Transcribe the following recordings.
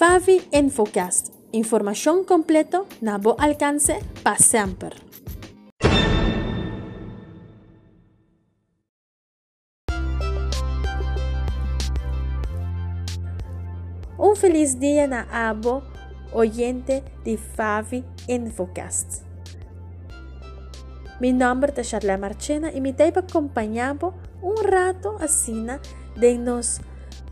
Favi Infocast. Información completo na bo alcance para siempre. Un feliz día na abo oyente de Favi Infocast. Mi nombre es Charla Marchena y me para acompañar un rato así de nos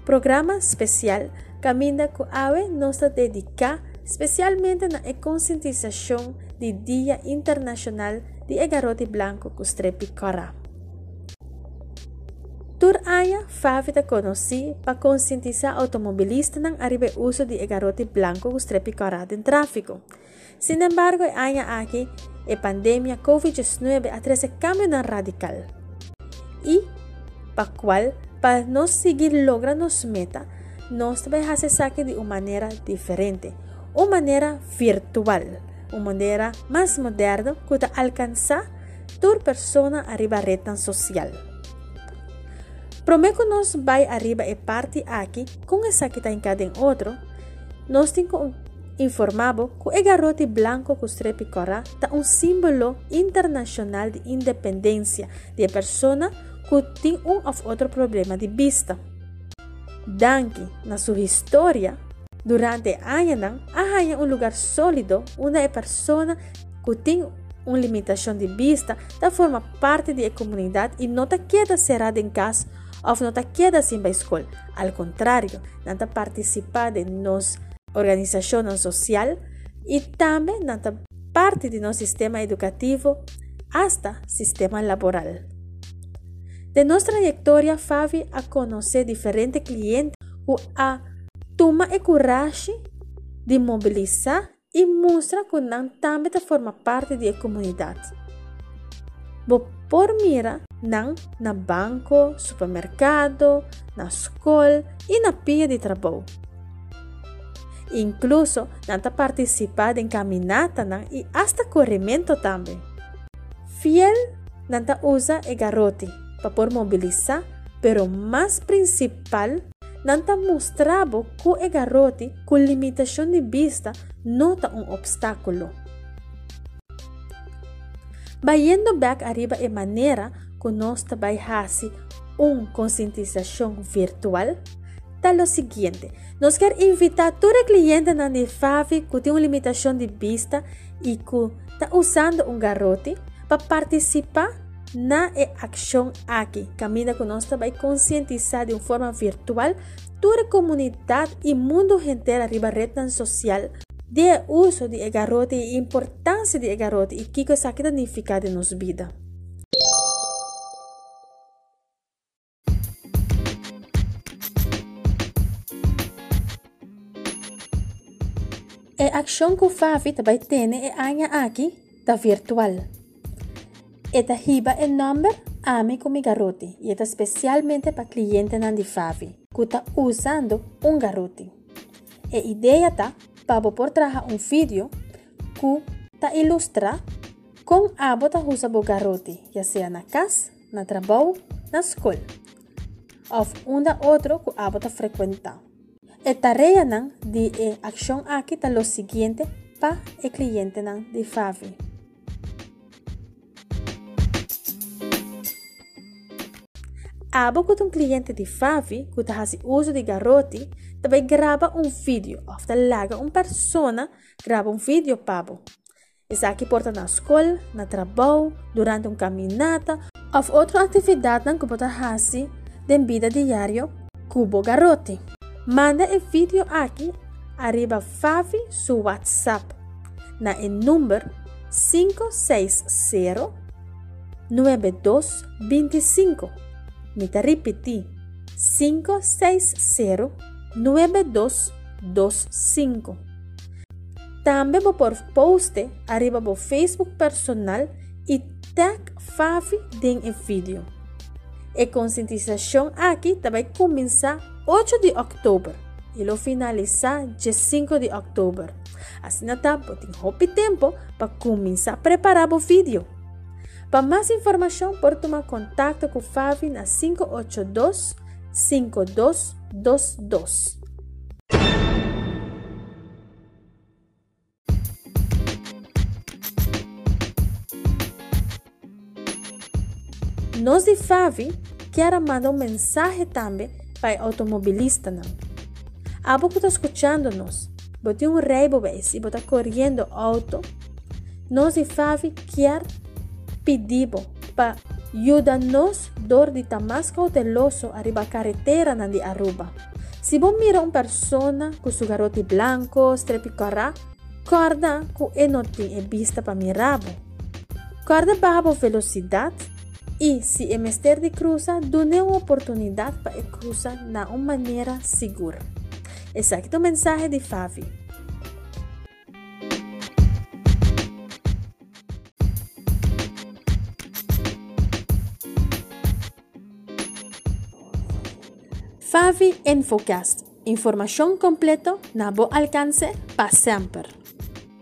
programa especial Caminda com Ave nos dedica especialmente na conscientização do Dia Internacional de Egarote Blanco Custrepi Cora. Tur aya favita conheci para conscientizar automobilistas não arriba uso de egarote branco Custrepi Cora em tráfico. Sin embargo, aya aqui a pandemia COVID-19 atrasa cambio radical. E, para qual, para nós seguir logra nos meta, nos hacer saque de una manera diferente, una manera virtual, una manera más moderna que alcanzar tu persona arriba reta social. Prometo nos vai arriba e parte aqui com essa que está em cada outro, nós temos informado que o garoto branco com strepe cora é um símbolo internacional de independência de pessoa que tem um ou outro problema de vista. Danke na sua história, durante anos, há um lugar sólido onde a pessoa que tem uma limitação de vista da forma parte da comunidade e não queda cerrada em casa ou não queda sem a escola. Ao contrário, não participa de nossa organização social e também não parte do nosso sistema educativo hasta sistema laboral. De nuestra trayectoria, Fabi a conocer diferentes clientes que a toma el coraje de movilizar y mostrar que también forma parte de la comunidad. por mira nan na banco, supermercado, na escola y na pia de trabajo. Incluso nanta participar en caminata y hasta corrimiento también. Fiel nanta usa el garrote para por mobilizar, pero más principal, nanta mostrava que o garoto com limitação de vista nota um obstáculo. Bayendo back arriba é maneira que também fazemos uma conscientização virtual, tá o seguinte, nós queremos invitar todo cliente na Favi que tem uma limitação de vista e que está usando um garoto para participar na e ação aqui. Camina conosco vai conscientizar de uma forma virtual toda a comunidade e mundo inteiro arriba rede social de uso de garoto e importância de garoto e que isso aqui significa de nossa vida. A ação que o Favi também tem é aqui da virtual. Esta hiba el nombre Ame con mi garrote y esta especialmente para clientes de Favi que está usando un garrote. E idea está para por trabajar un video que ta ilustra con abo ta usa bo garrote, ya sea na casa, na trabajo, na escola. Ou da outro que abo. E tarea nan de e action aqui ta lo siguiente para el cliente de Favi. Abo com um cliente de Favi que faz uso de garrote, também grava um vídeo, ou laga uma pessoa grava um vídeo pabo. Isso aqui porta na escola, na trabalho, durante uma caminhada, ou outra atividade que pode fazer de vida diária cubo garrote. Manda o vídeo aqui, arriba Favi su WhatsApp, na número 560 9225 me te repetí 560-9225. También por poste arriba por Facebook personal y tag Favi en el video. La concientización aquí también comienza 8 de octubre y lo finaliza el 5 de octubre. Así no está, tiene tiempo para comenzar a preparar el video. Para más informação, pode tomar contato com Favi na 582 5222. Nós de Favi quero mandar um mensagem também para automobilista. Não. Há pouco está escutando nós. Botou um rei e está correndo auto. Nós de Favi quer pedir para ajudar-nos dor de estar mais cauteloso arriba carretera na de Aruba. Se você mira uma pessoa com seu garoto branco, strepicorá, corda com e não tem vista para mirar. Corda baixa velocidade e se é mestre de cruza, dê uma oportunidade para cruzar de uma maneira segura. Esse aqui é o mensagem de Favi. Favi Infocast. Informação completa na bo alcance para sempre.